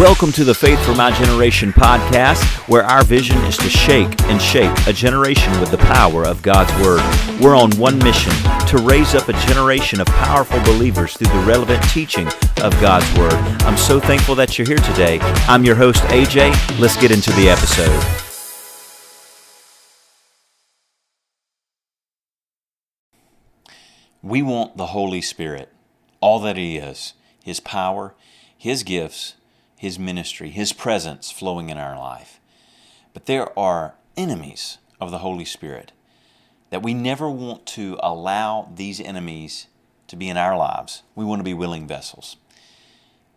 Welcome to the Faith for My Generation podcast, where our vision is to shake and shape a generation with the power of God's Word. We're on one mission to raise up a generation of powerful believers through the relevant teaching of God's Word. I'm so thankful that you're here today. I'm your host, AJ. Let's get into the episode. We want the Holy Spirit, all that He is, His power, His gifts, his ministry, His presence flowing in our life. But there are enemies of the Holy Spirit that we never want to allow these enemies to be in our lives. We want to be willing vessels.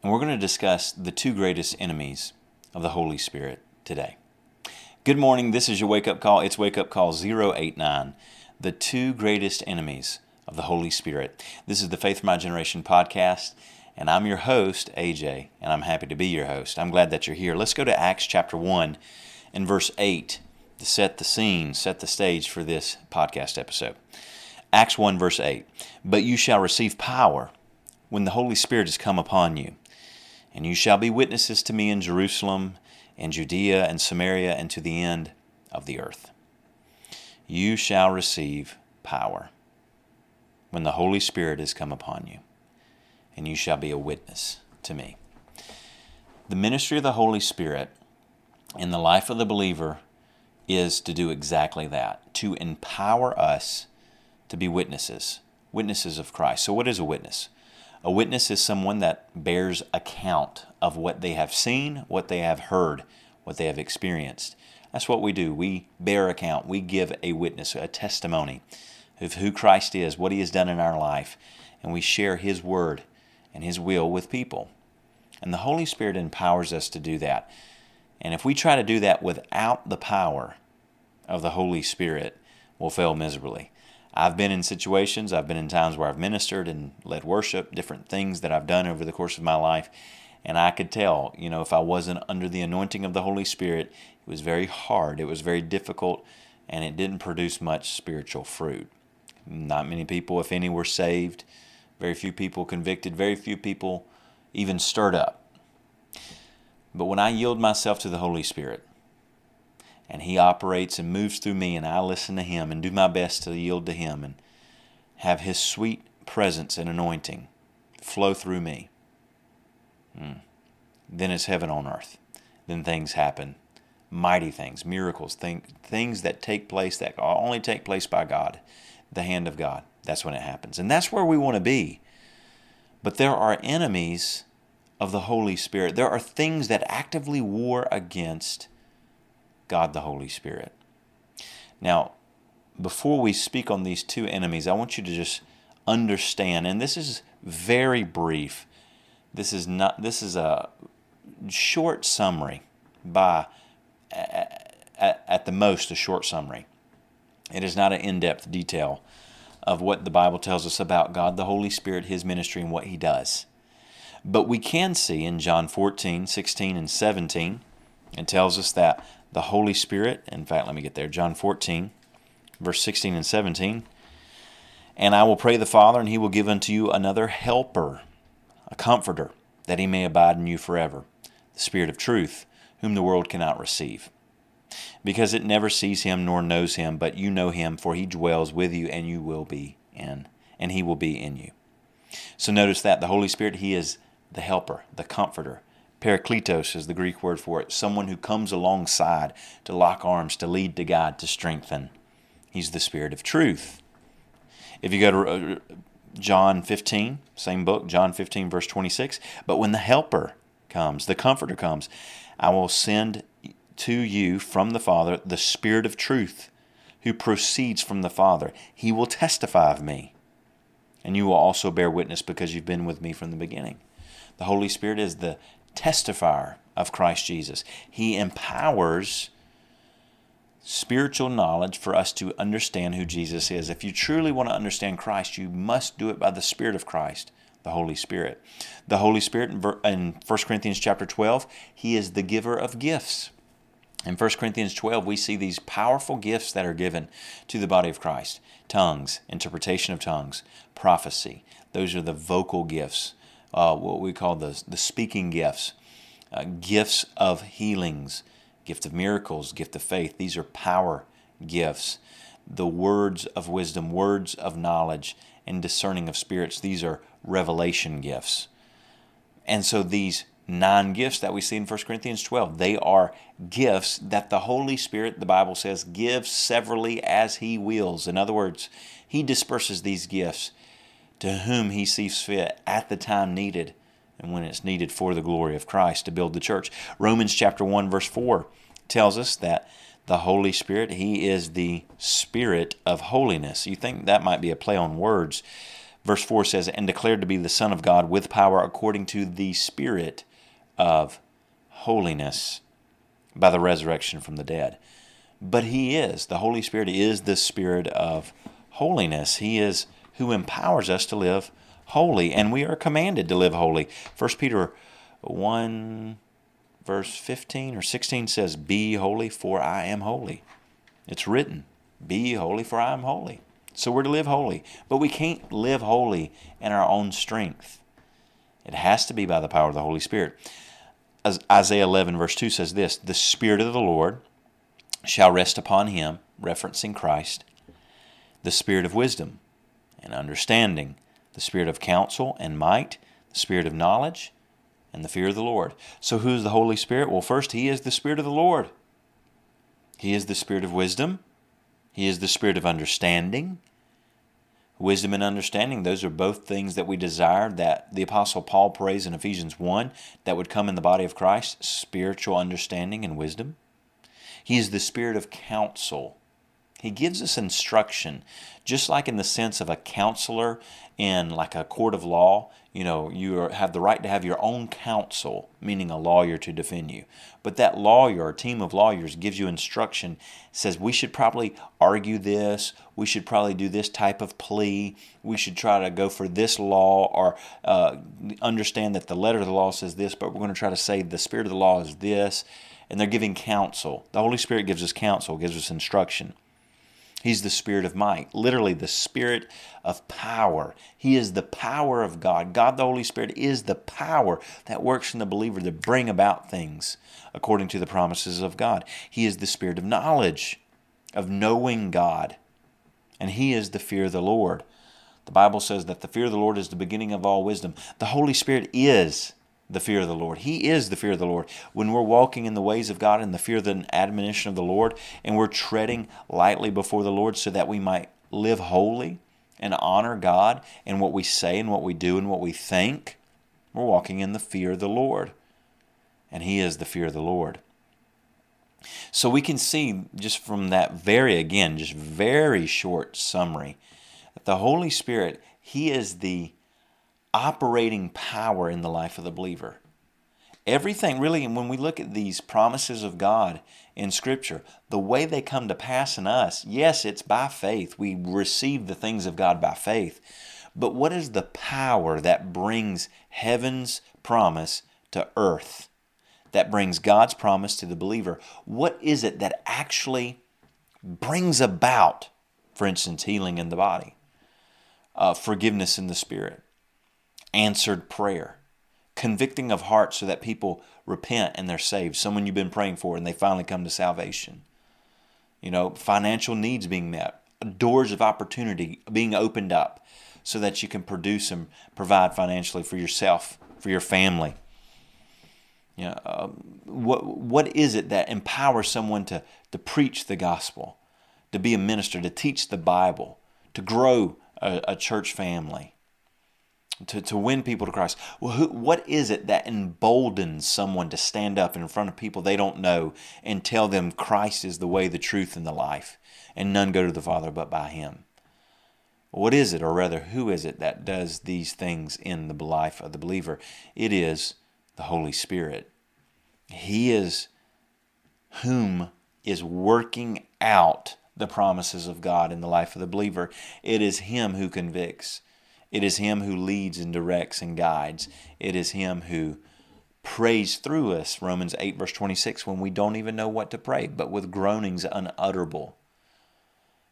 And we're going to discuss the two greatest enemies of the Holy Spirit today. Good morning. This is your wake up call. It's wake up call 089. The two greatest enemies of the Holy Spirit. This is the Faith for My Generation podcast. And I'm your host, AJ, and I'm happy to be your host. I'm glad that you're here. Let's go to Acts chapter 1 and verse 8 to set the scene, set the stage for this podcast episode. Acts 1, verse 8 But you shall receive power when the Holy Spirit has come upon you, and you shall be witnesses to me in Jerusalem and Judea and Samaria and to the end of the earth. You shall receive power when the Holy Spirit has come upon you and you shall be a witness to me. The ministry of the Holy Spirit in the life of the believer is to do exactly that, to empower us to be witnesses, witnesses of Christ. So, what is a witness? A witness is someone that bears account of what they have seen, what they have heard, what they have experienced. That's what we do. We bear account. We give a witness, a testimony of who Christ is, what He has done in our life, and we share His word and His will with people. And the Holy Spirit empowers us to do that. And if we try to do that without the power of the Holy Spirit, we'll fail miserably. I've been in situations, I've been in times where I've ministered and led worship, different things that I've done over the course of my life. And I could tell, you know, if I wasn't under the anointing of the Holy Spirit, it was very hard, it was very difficult, and it didn't produce much spiritual fruit. Not many people, if any, were saved. Very few people convicted, very few people even stirred up. But when I yield myself to the Holy Spirit, and He operates and moves through me, and I listen to Him and do my best to yield to Him and have His sweet presence and anointing flow through me, hmm, then it's heaven on earth. Then things happen mighty things, miracles, thing, things that take place that only take place by God, the hand of God. That's when it happens. And that's where we want to be. But there are enemies of the Holy Spirit. There are things that actively war against God the Holy Spirit. Now, before we speak on these two enemies, I want you to just understand, and this is very brief. This is not this is a short summary by at, at the most a short summary. It is not an in-depth detail of what the Bible tells us about God, the Holy Spirit, His ministry, and what He does. But we can see in John 14, 16, and 17, it tells us that the Holy Spirit, in fact, let me get there, John 14, verse 16 and 17, and I will pray the Father, and He will give unto you another helper, a comforter, that He may abide in you forever, the Spirit of truth, whom the world cannot receive because it never sees him nor knows him, but you know him, for he dwells with you and you will be in, and he will be in you. So notice that the Holy Spirit, he is the helper, the comforter. Parakletos is the Greek word for it, someone who comes alongside to lock arms, to lead, to guide, to strengthen. He's the Spirit of truth. If you go to uh, John 15, same book, John 15, verse 26, but when the helper comes, the comforter comes, I will send to you from the Father the Spirit of truth, who proceeds from the Father. He will testify of me. And you will also bear witness because you've been with me from the beginning. The Holy Spirit is the testifier of Christ Jesus. He empowers spiritual knowledge for us to understand who Jesus is. If you truly want to understand Christ, you must do it by the Spirit of Christ, the Holy Spirit. The Holy Spirit in 1 Corinthians chapter 12, he is the giver of gifts. In 1 Corinthians 12, we see these powerful gifts that are given to the body of Christ tongues, interpretation of tongues, prophecy. Those are the vocal gifts, uh, what we call the, the speaking gifts. uh, gifts of healings, gift of miracles, gift of faith. These are power gifts. The words of wisdom, words of knowledge, and discerning of spirits. These are revelation gifts. And so these nine gifts that we see in 1 Corinthians 12, they are gifts that the Holy Spirit, the Bible says, gives severally as He wills. In other words, He disperses these gifts to whom He sees fit at the time needed and when it's needed for the glory of Christ to build the church. Romans chapter 1 verse 4 tells us that the Holy Spirit, he is the spirit of holiness. You think that might be a play on words. Verse 4 says, "And declared to be the Son of God with power according to the spirit of holiness by the resurrection from the dead." But he is, the Holy Spirit is the spirit of holiness. He is who empowers us to live holy, and we are commanded to live holy. 1 Peter 1 verse 15 or 16 says, Be holy, for I am holy. It's written, Be holy, for I am holy. So we're to live holy. But we can't live holy in our own strength. It has to be by the power of the Holy Spirit. Isaiah 11, verse 2 says this The Spirit of the Lord shall rest upon him, referencing Christ, the Spirit of wisdom and understanding the spirit of counsel and might, the spirit of knowledge, and the fear of the Lord. So, who is the Holy Spirit? Well, first, He is the Spirit of the Lord. He is the Spirit of wisdom. He is the Spirit of understanding. Wisdom and understanding, those are both things that we desire that the Apostle Paul prays in Ephesians 1 that would come in the body of Christ spiritual understanding and wisdom. He is the Spirit of counsel. He gives us instruction, just like in the sense of a counselor in like a court of law. You know, you have the right to have your own counsel, meaning a lawyer to defend you. But that lawyer or team of lawyers gives you instruction, says we should probably argue this, we should probably do this type of plea, we should try to go for this law, or uh, understand that the letter of the law says this, but we're going to try to say the spirit of the law is this. And they're giving counsel. The Holy Spirit gives us counsel, gives us instruction. He's the spirit of might, literally the spirit of power. He is the power of God. God the Holy Spirit is the power that works in the believer to bring about things according to the promises of God. He is the spirit of knowledge, of knowing God. And He is the fear of the Lord. The Bible says that the fear of the Lord is the beginning of all wisdom. The Holy Spirit is the fear of the Lord. He is the fear of the Lord. When we're walking in the ways of God and the fear the admonition of the Lord, and we're treading lightly before the Lord so that we might live holy and honor God in what we say and what we do and what we think, we're walking in the fear of the Lord. And He is the fear of the Lord. So we can see just from that very, again, just very short summary, that the Holy Spirit, He is the operating power in the life of the believer. Everything, really, and when we look at these promises of God in Scripture, the way they come to pass in us, yes, it's by faith. We receive the things of God by faith. But what is the power that brings heaven's promise to earth? That brings God's promise to the believer? What is it that actually brings about, for instance, healing in the body, uh, forgiveness in the spirit, answered prayer, convicting of hearts so that people repent and they're saved. Someone you've been praying for and they finally come to salvation. You know, financial needs being met, doors of opportunity being opened up so that you can produce and provide financially for yourself, for your family. You know, uh, what what is it that empowers someone to to preach the gospel, to be a minister, to teach the Bible, to grow a, a church family? To, to win people to Christ. Well, who, what is it that emboldens someone to stand up in front of people they don't know and tell them Christ is the way, the truth, and the life, and none go to the Father but by Him? What is it, or rather, who is it that does these things in the life of the believer? It is the Holy Spirit. He is whom is working out the promises of God in the life of the believer. It is Him who convicts. It is Him who leads and directs and guides. It is Him who prays through us, Romans 8, verse 26, when we don't even know what to pray, but with groanings unutterable.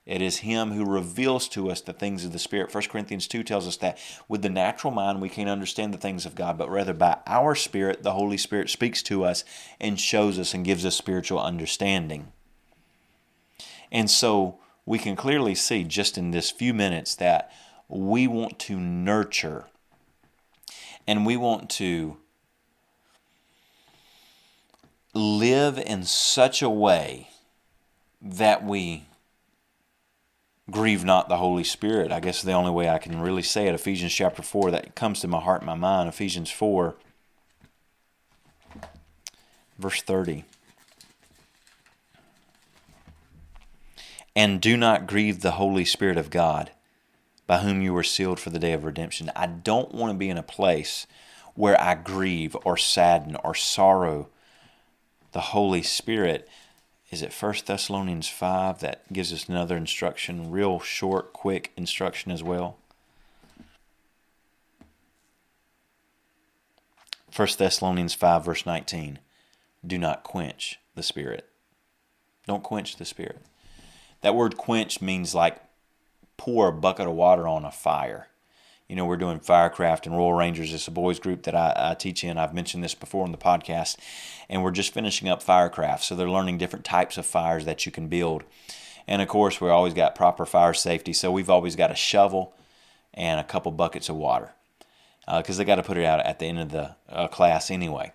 It is Him who reveals to us the things of the Spirit. 1 Corinthians 2 tells us that with the natural mind we can't understand the things of God, but rather by our Spirit, the Holy Spirit speaks to us and shows us and gives us spiritual understanding. And so we can clearly see just in this few minutes that we want to nurture and we want to live in such a way that we grieve not the Holy Spirit. I guess the only way I can really say it, Ephesians chapter 4, that comes to my heart and my mind, Ephesians 4, verse 30. And do not grieve the Holy Spirit of God, by whom you were sealed for the day of redemption. I don't want to be in a place where I grieve or sadden or sorrow the Holy Spirit. Is it First Thessalonians 5 that gives us another instruction, real short, quick instruction as well? First Thessalonians 5, verse 19. Do not quench the Spirit. Don't quench the Spirit. That word quench means like pour a bucket of water on a fire. You know, we're doing Firecraft and Royal Rangers. It's a boys group that I, I teach in. I've mentioned this before in the podcast. And we're just finishing up Firecraft. So they're learning different types of fires that you can build. And of course, we always got proper fire safety. So we've always got a shovel and a couple buckets of water because uh, they got to put it out at the end of the uh, class anyway.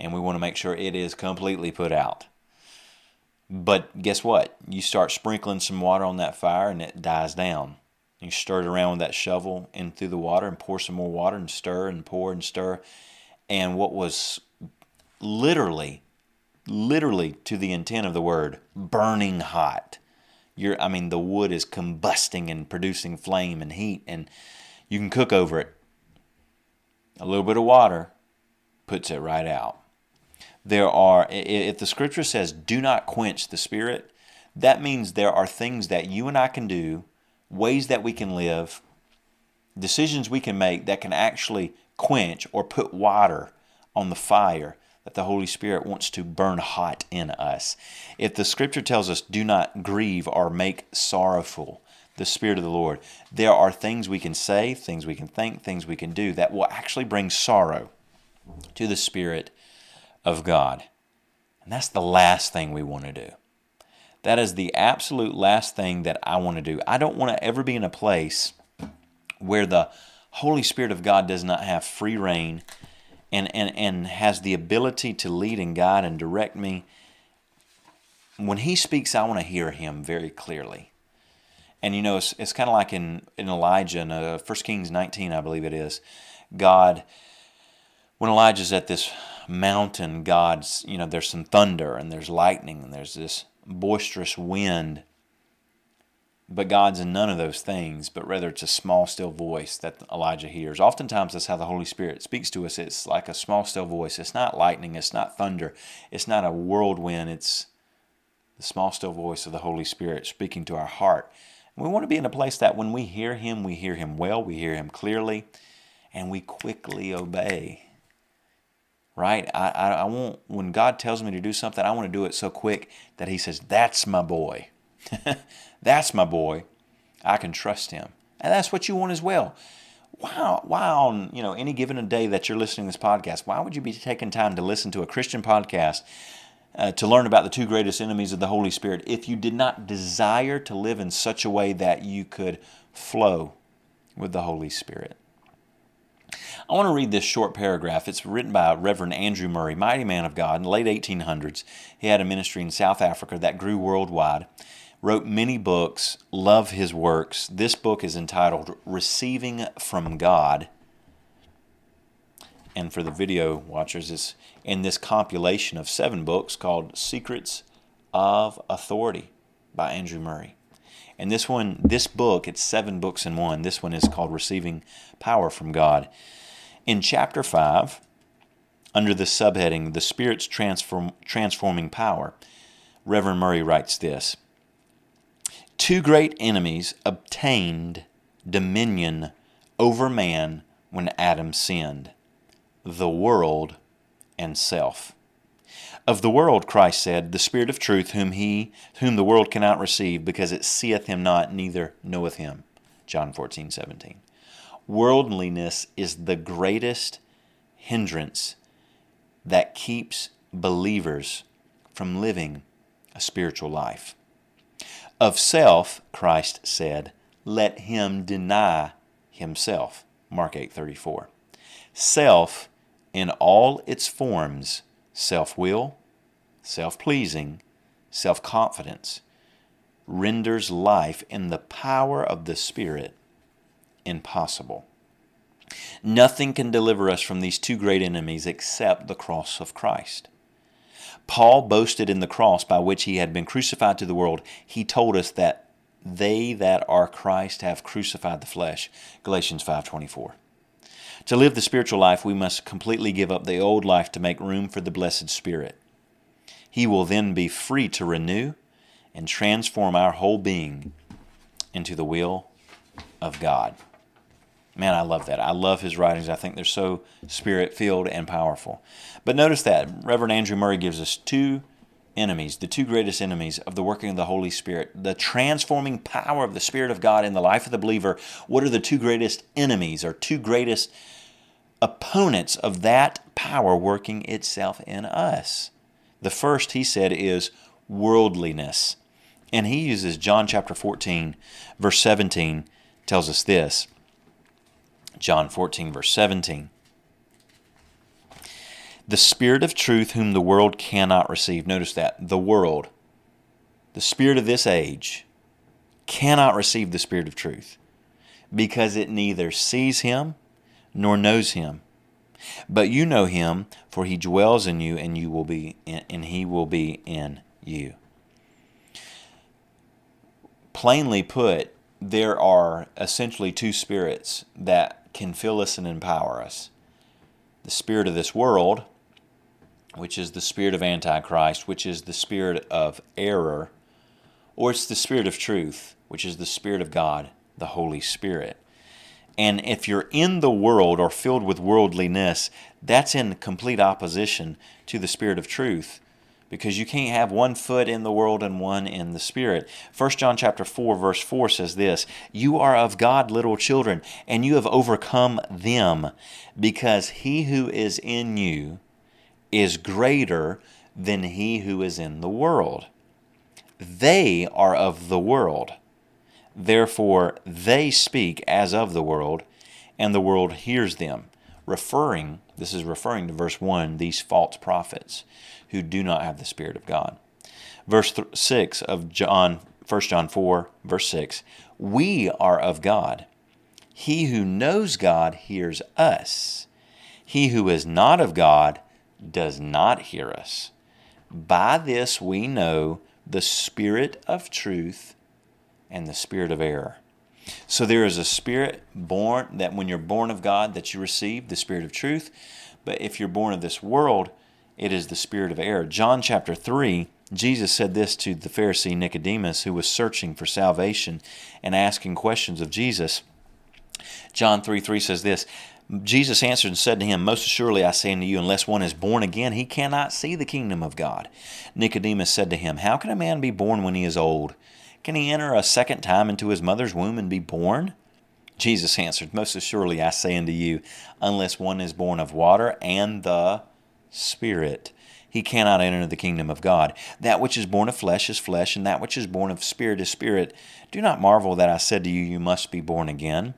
And we want to make sure it is completely put out. But guess what? You start sprinkling some water on that fire and it dies down. You stir it around with that shovel in through the water and pour some more water and stir and pour and stir. And what was literally, literally to the intent of the word, burning hot. You're, I mean, the wood is combusting and producing flame and heat, and you can cook over it. A little bit of water puts it right out there are, if the scripture says, do not quench the spirit, that means there are things that you and I can do, ways that we can live, decisions we can make that can actually quench or put water on the fire that the Holy Spirit wants to burn hot in us. If the scripture tells us, do not grieve or make sorrowful the Spirit of the Lord, there are things we can say, things we can think, things we can do that will actually bring sorrow to the Spirit of God. And that's the last thing we want to do. That is the absolute last thing that I want to do. I don't want to ever be in a place where the Holy Spirit of God does not have free reign and, and, and has the ability to lead and guide and direct me. When He speaks, I want to hear Him very clearly. And you know, it's, it's kind of like in, in Elijah, in uh, 1 Kings 19, I believe it is. God, when Elijah's at this mountain gods, you know, there's some thunder and there's lightning and there's this boisterous wind. But God's in none of those things, but rather it's a small, still voice that Elijah hears. Oftentimes, that's how the Holy Spirit speaks to us. It's like a small, still voice. It's not lightning, it's not thunder, it's not a whirlwind. It's the small, still voice of the Holy Spirit speaking to our heart. And we want to be in a place that when we hear Him, we hear Him well, we hear Him clearly, and we quickly obey right? I, I, I want, when God tells me to do something, I want to do it so quick that He says, That's my boy. that's my boy. I can trust Him. And that's what you want as well. Why, why on you know any given day that you're listening to this podcast, why would you be taking time to listen to a Christian podcast uh, to learn about the two greatest enemies of the Holy Spirit if you did not desire to live in such a way that you could flow with the Holy Spirit? I want to read this short paragraph. It's written by Reverend Andrew Murray, mighty man of God in the late 1800s. He had a ministry in South Africa that grew worldwide, wrote many books, love his works. This book is entitled Receiving from God. And for the video watchers, it's in this compilation of seven books called Secrets of Authority by Andrew Murray. And this one, this book, it's seven books in one. This one is called Receiving Power from God. In chapter 5, under the subheading, The Spirit's Transform, Transforming Power, Reverend Murray writes this Two great enemies obtained dominion over man when Adam sinned the world and self. Of the world, Christ said, The Spirit of truth, whom he whom the world cannot receive, because it seeth him not, neither knoweth him. John 14, 17. Worldliness is the greatest hindrance that keeps believers from living a spiritual life. Of self, Christ said, let him deny himself. Mark 8:34. Self in all its forms, self-will, self-pleasing, self-confidence, renders life in the power of the Spirit impossible. Nothing can deliver us from these two great enemies except the cross of Christ. Paul boasted in the cross by which he had been crucified to the world. He told us that they that are Christ have crucified the flesh. Galatians 5:24. To live the spiritual life, we must completely give up the old life to make room for the blessed spirit. He will then be free to renew and transform our whole being into the will of God. Man, I love that. I love his writings. I think they're so spirit filled and powerful. But notice that Reverend Andrew Murray gives us two enemies, the two greatest enemies of the working of the Holy Spirit, the transforming power of the Spirit of God in the life of the believer. What are the two greatest enemies or two greatest opponents of that power working itself in us? The first, he said, is worldliness. And he uses John chapter 14, verse 17, tells us this. John 14, verse 17. The Spirit of truth, whom the world cannot receive. Notice that. The world, the Spirit of this age, cannot receive the Spirit of truth because it neither sees him nor knows him. But you know him, for he dwells in you, and you will be, in, and he will be in you. Plainly put, there are essentially two spirits that can fill us and empower us. The spirit of this world, which is the spirit of Antichrist, which is the spirit of error, or it's the spirit of truth, which is the spirit of God, the Holy Spirit. And if you're in the world or filled with worldliness, that's in complete opposition to the spirit of truth because you can't have one foot in the world and one in the spirit. 1 John chapter 4 verse 4 says this, "You are of God, little children, and you have overcome them, because he who is in you is greater than he who is in the world. They are of the world. Therefore they speak as of the world, and the world hears them." Referring, this is referring to verse 1, these false prophets who do not have the Spirit of God. Verse 6 of John, 1 John 4, verse 6 We are of God. He who knows God hears us. He who is not of God does not hear us. By this we know the spirit of truth and the spirit of error. So there is a spirit born that when you're born of God that you receive the spirit of truth, but if you're born of this world, it is the spirit of error. John chapter 3, Jesus said this to the Pharisee Nicodemus who was searching for salvation and asking questions of Jesus. John 3 3 says this Jesus answered and said to him, Most assuredly I say unto you, unless one is born again, he cannot see the kingdom of God. Nicodemus said to him, How can a man be born when he is old? Can he enter a second time into his mother's womb and be born? Jesus answered, Most assuredly I say unto you, unless one is born of water and the Spirit, he cannot enter the kingdom of God. That which is born of flesh is flesh, and that which is born of spirit is spirit. Do not marvel that I said to you, You must be born again.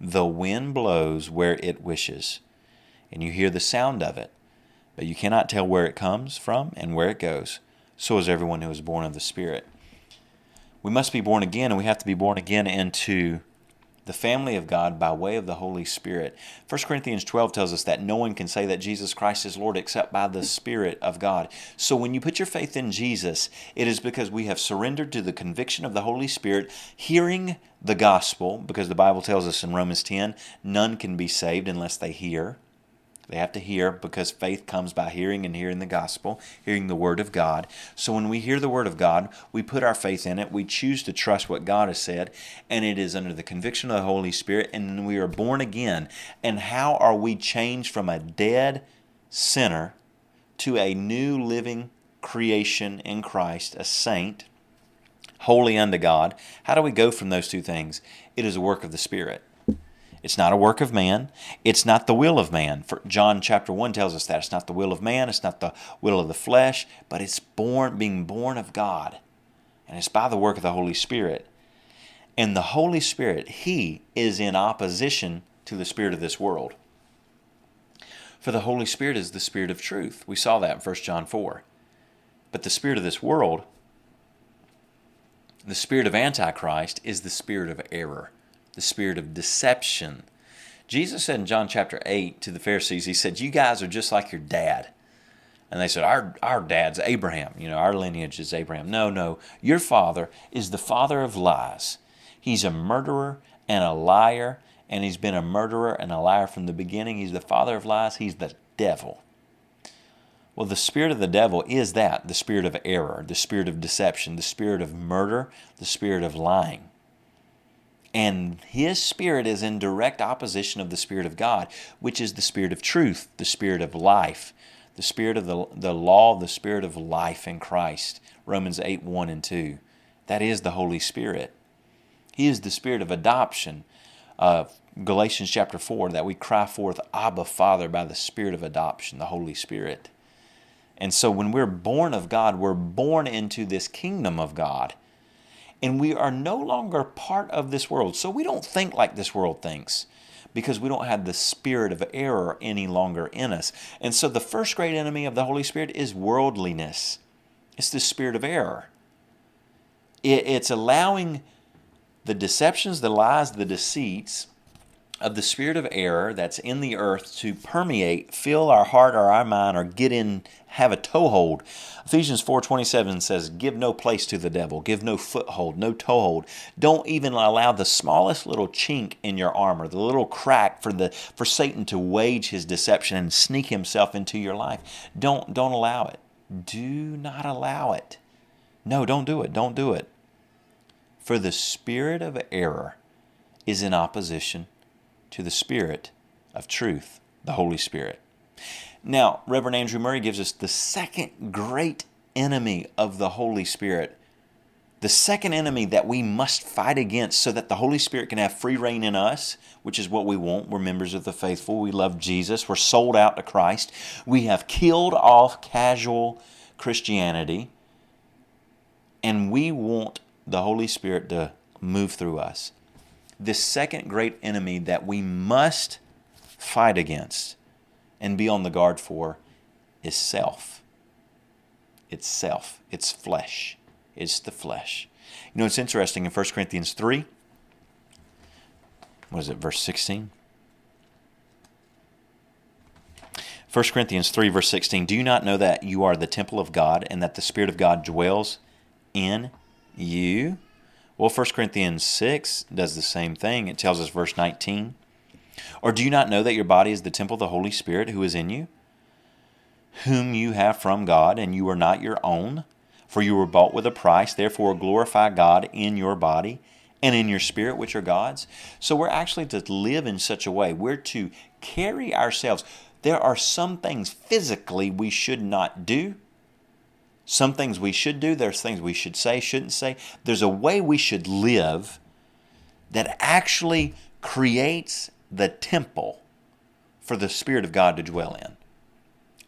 The wind blows where it wishes, and you hear the sound of it, but you cannot tell where it comes from and where it goes. So is everyone who is born of the Spirit. We must be born again, and we have to be born again into the family of God by way of the Holy Spirit. 1 Corinthians 12 tells us that no one can say that Jesus Christ is Lord except by the Spirit of God. So when you put your faith in Jesus, it is because we have surrendered to the conviction of the Holy Spirit, hearing the gospel, because the Bible tells us in Romans 10 none can be saved unless they hear. They have to hear because faith comes by hearing and hearing the gospel, hearing the word of God. So when we hear the word of God, we put our faith in it, we choose to trust what God has said, and it is under the conviction of the Holy Spirit, and we are born again. And how are we changed from a dead sinner to a new living creation in Christ, a saint, holy unto God. How do we go from those two things? It is a work of the Spirit. It's not a work of man. It's not the will of man. For John chapter 1 tells us that. It's not the will of man. It's not the will of the flesh, but it's born being born of God. And it's by the work of the Holy Spirit. And the Holy Spirit, He is in opposition to the spirit of this world. For the Holy Spirit is the spirit of truth. We saw that in 1 John 4. But the spirit of this world, the spirit of Antichrist, is the spirit of error the spirit of deception. Jesus said in John chapter 8 to the Pharisees, He said, You guys are just like your dad. And they said, Our, our dad's Abraham. You know, our lineage is Abraham. No, no. Your father is the father of lies. He's a murderer and a liar, and he's been a murderer and a liar from the beginning. He's the father of lies. He's the devil. Well, the spirit of the devil is that the spirit of error, the spirit of deception, the spirit of murder, the spirit of lying. And his spirit is in direct opposition of the spirit of God, which is the spirit of truth, the spirit of life, the spirit of the, the law, the spirit of life in Christ. Romans 8 1 and 2. That is the Holy Spirit. He is the spirit of adoption. Uh, Galatians chapter 4, that we cry forth, Abba, Father, by the spirit of adoption, the Holy Spirit. And so when we're born of God, we're born into this kingdom of God and we are no longer part of this world. So we don't think like this world thinks because we don't have the spirit of error any longer in us. And so the first great enemy of the Holy Spirit is worldliness, it's the spirit of error. It's allowing the deceptions, the lies, the deceits of the spirit of error that's in the earth to permeate, fill our heart or our mind, or get in, have a toehold. Ephesians 4:27 says, "Give no place to the devil, give no foothold, no toehold. Don't even allow the smallest little chink in your armor, the little crack for the for Satan to wage his deception and sneak himself into your life. Don't don't allow it. Do not allow it. No, don't do it. Don't do it. For the spirit of error is in opposition to the Spirit of truth, the Holy Spirit. Now, Reverend Andrew Murray gives us the second great enemy of the Holy Spirit. The second enemy that we must fight against so that the Holy Spirit can have free reign in us, which is what we want. We're members of the faithful. We love Jesus. We're sold out to Christ. We have killed off casual Christianity. And we want the Holy Spirit to move through us this second great enemy that we must fight against and be on the guard for is self. It's self, it's flesh, it's the flesh. You know, it's interesting in 1 Corinthians 3, what is it, verse 16? 1 Corinthians 3, verse 16 Do you not know that you are the temple of God and that the Spirit of God dwells in you? Well, 1 Corinthians 6 does the same thing. It tells us, verse 19, Or do you not know that your body is the temple of the Holy Spirit who is in you, whom you have from God, and you are not your own? For you were bought with a price, therefore glorify God in your body and in your spirit, which are God's. So we're actually to live in such a way. We're to carry ourselves. There are some things physically we should not do some things we should do, there's things we should say, shouldn't say. There's a way we should live that actually creates the temple for the Spirit of God to dwell in.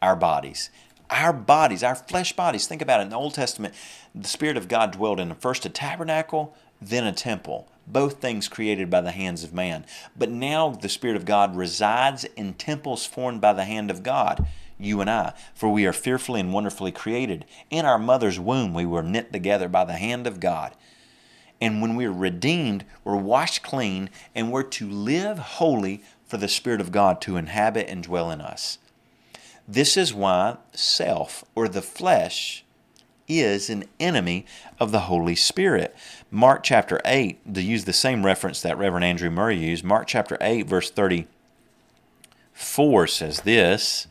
Our bodies. Our bodies, our flesh bodies. Think about it. In the Old Testament, the Spirit of God dwelled in first a tabernacle, then a temple. Both things created by the hands of man. But now the Spirit of God resides in temples formed by the hand of God you and I. For we are fearfully and wonderfully created. In our mother's womb, we were knit together by the hand of God. And when we're redeemed, we're washed clean, and we're to live holy for the Spirit of God to inhabit and dwell in us. This is why self, or the flesh, is an enemy of the Holy Spirit. Mark chapter 8, to use the same reference that Reverend Andrew Murray used, Mark chapter 8, verse 34 says this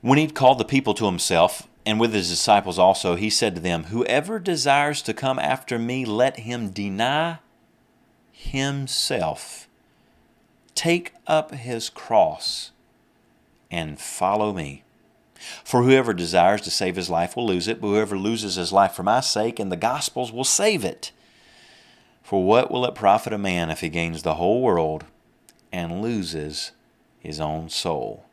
when he'd called the people to himself, and with his disciples also, he said to them, Whoever desires to come after me, let him deny himself, take up his cross, and follow me. For whoever desires to save his life will lose it, but whoever loses his life for my sake and the gospel's will save it. For what will it profit a man if he gains the whole world and loses his own soul?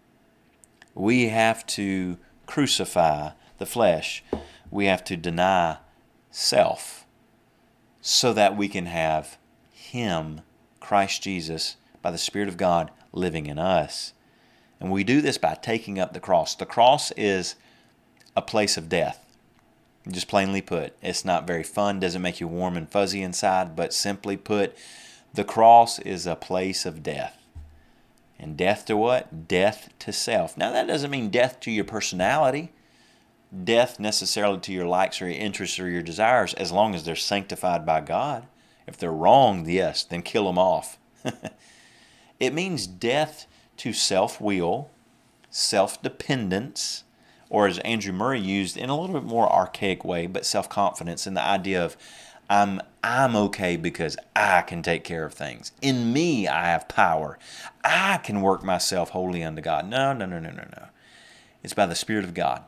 We have to crucify the flesh. We have to deny self so that we can have Him, Christ Jesus, by the Spirit of God living in us. And we do this by taking up the cross. The cross is a place of death. Just plainly put, it's not very fun, doesn't make you warm and fuzzy inside, but simply put, the cross is a place of death. And death to what? Death to self. Now, that doesn't mean death to your personality, death necessarily to your likes or your interests or your desires, as long as they're sanctified by God. If they're wrong, yes, then kill them off. it means death to self will, self dependence, or as Andrew Murray used in a little bit more archaic way, but self confidence in the idea of I'm I'm okay because I can take care of things. In me I have power. I can work myself wholly unto God. No, no, no, no, no, no. It's by the Spirit of God.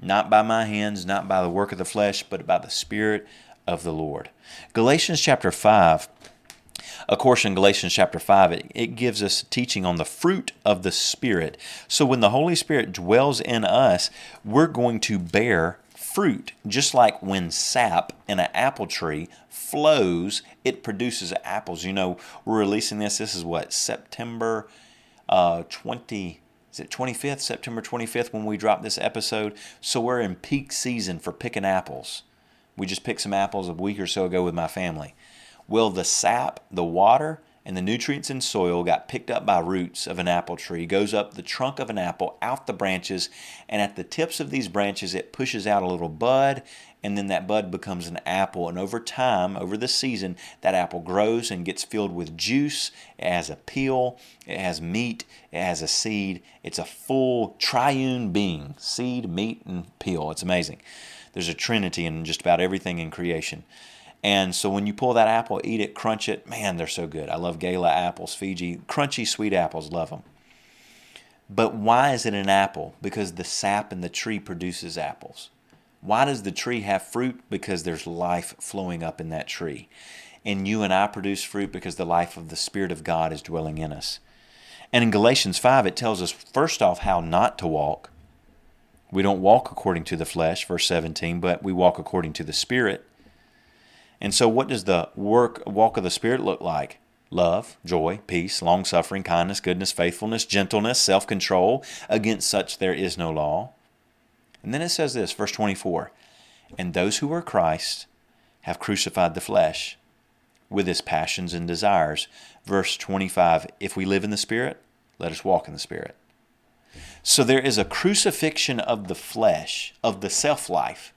Not by my hands, not by the work of the flesh, but by the Spirit of the Lord. Galatians chapter 5 of course, in Galatians chapter 5, it, it gives us teaching on the fruit of the Spirit. So when the Holy Spirit dwells in us, we're going to bear fruit. Just like when sap in an apple tree flows, it produces apples. You know, we're releasing this. This is what, September uh, 20. Is it 25th, September 25th, when we drop this episode? So we're in peak season for picking apples. We just picked some apples a week or so ago with my family. Well, the sap, the water, and the nutrients in soil got picked up by roots of an apple tree, goes up the trunk of an apple, out the branches, and at the tips of these branches, it pushes out a little bud, and then that bud becomes an apple. And over time, over the season, that apple grows and gets filled with juice. It has a peel, it has meat, it has a seed. It's a full triune being seed, meat, and peel. It's amazing. There's a trinity in just about everything in creation. And so when you pull that apple, eat it, crunch it, man, they're so good. I love Gala apples, Fuji, crunchy sweet apples, love them. But why is it an apple? Because the sap in the tree produces apples. Why does the tree have fruit? Because there's life flowing up in that tree. And you and I produce fruit because the life of the Spirit of God is dwelling in us. And in Galatians 5, it tells us first off how not to walk. We don't walk according to the flesh, verse 17, but we walk according to the Spirit. And so, what does the work walk of the Spirit look like? Love, joy, peace, long suffering, kindness, goodness, faithfulness, gentleness, self control. Against such there is no law. And then it says this, verse 24 And those who are Christ have crucified the flesh with its passions and desires. Verse 25 If we live in the Spirit, let us walk in the Spirit. So there is a crucifixion of the flesh, of the self life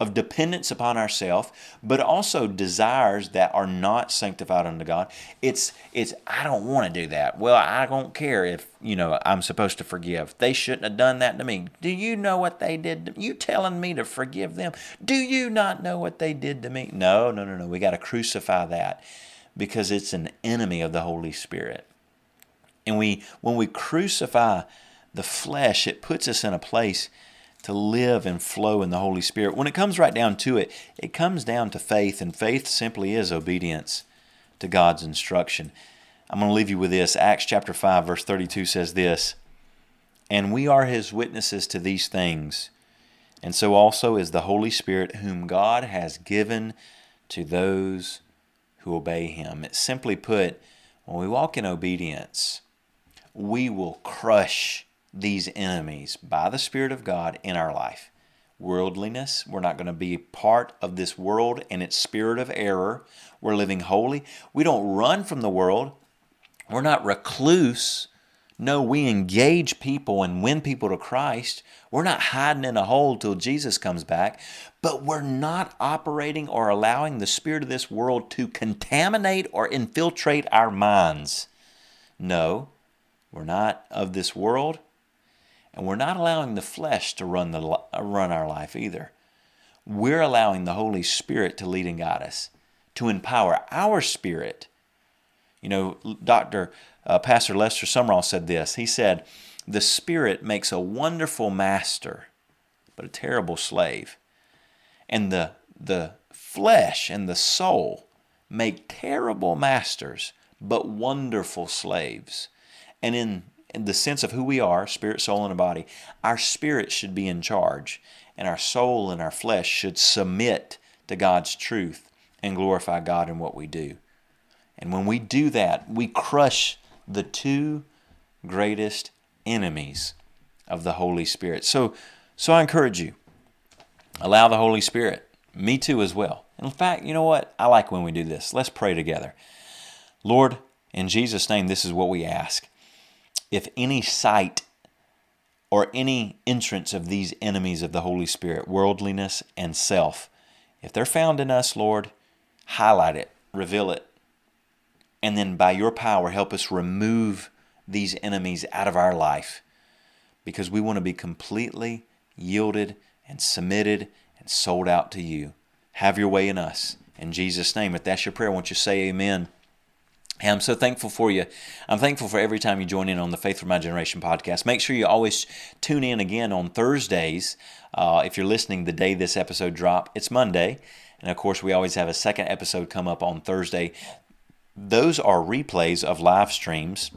of dependence upon ourselves, but also desires that are not sanctified unto God. It's it's I don't want to do that. Well, I don't care if you know I'm supposed to forgive. They shouldn't have done that to me. Do you know what they did? To, you telling me to forgive them? Do you not know what they did to me? No, no, no, no. We got to crucify that because it's an enemy of the Holy Spirit. And we when we crucify the flesh, it puts us in a place to live and flow in the Holy Spirit. When it comes right down to it, it comes down to faith, and faith simply is obedience to God's instruction. I'm going to leave you with this. Acts chapter 5, verse 32 says this And we are his witnesses to these things, and so also is the Holy Spirit, whom God has given to those who obey him. It's simply put, when we walk in obedience, we will crush these enemies by the Spirit of God in our life. Worldliness, we're not going to be part of this world and its spirit of error. We're living holy. We don't run from the world. We're not recluse. No, we engage people and win people to Christ. We're not hiding in a hole till Jesus comes back, but we're not operating or allowing the spirit of this world to contaminate or infiltrate our minds. No, we're not of this world. And we're not allowing the flesh to run, the, run our life either. We're allowing the Holy Spirit to lead and guide us, to empower our spirit. You know, Dr. Uh, Pastor Lester Sumrall said this. He said, the spirit makes a wonderful master, but a terrible slave. And the, the flesh and the soul make terrible masters, but wonderful slaves. And in, in the sense of who we are, spirit, soul, and a body, our spirit should be in charge, and our soul and our flesh should submit to God's truth and glorify God in what we do. And when we do that, we crush the two greatest enemies of the Holy Spirit. So, so I encourage you, allow the Holy Spirit, me too as well. In fact, you know what? I like when we do this. Let's pray together. Lord, in Jesus' name, this is what we ask. If any sight or any entrance of these enemies of the Holy Spirit, worldliness and self, if they're found in us, Lord, highlight it, reveal it, and then by your power, help us remove these enemies out of our life because we want to be completely yielded and submitted and sold out to you. Have your way in us. In Jesus' name, if that's your prayer, won't you say amen. Hey, I'm so thankful for you. I'm thankful for every time you join in on the Faith for My Generation podcast. Make sure you always tune in again on Thursdays. Uh, if you're listening the day this episode drop, it's Monday. And of course, we always have a second episode come up on Thursday. Those are replays of live streams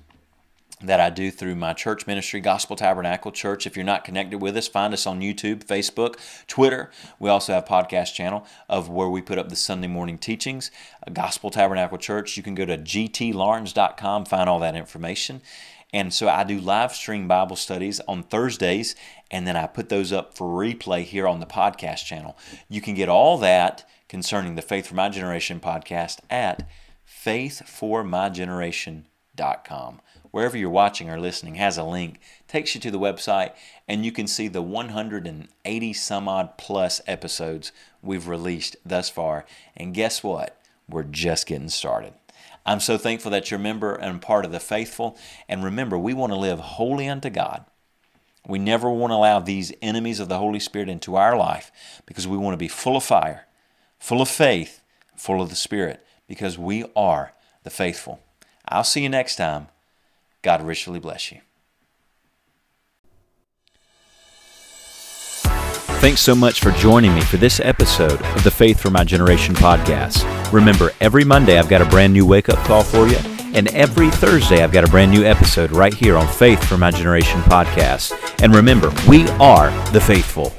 that I do through my church ministry, Gospel Tabernacle Church. If you're not connected with us, find us on YouTube, Facebook, Twitter. We also have podcast channel of where we put up the Sunday morning teachings. Uh, Gospel Tabernacle Church. You can go to gtlawrence.com, find all that information. And so I do live stream Bible studies on Thursdays, and then I put those up for replay here on the podcast channel. You can get all that concerning the Faith for My Generation podcast at faithformygeneration.com wherever you're watching or listening has a link takes you to the website and you can see the 180 some odd plus episodes we've released thus far. And guess what? We're just getting started. I'm so thankful that you're a member and part of the faithful. And remember we want to live holy unto god. We never want to allow these enemies of the holy spirit into our life because we want to be full of fire full of faith full of the spirit because we are the faithful. I'll see you next time God richly bless you. Thanks so much for joining me for this episode of the Faith for My Generation podcast. Remember, every Monday I've got a brand new wake up call for you, and every Thursday I've got a brand new episode right here on Faith for My Generation podcast. And remember, we are the faithful.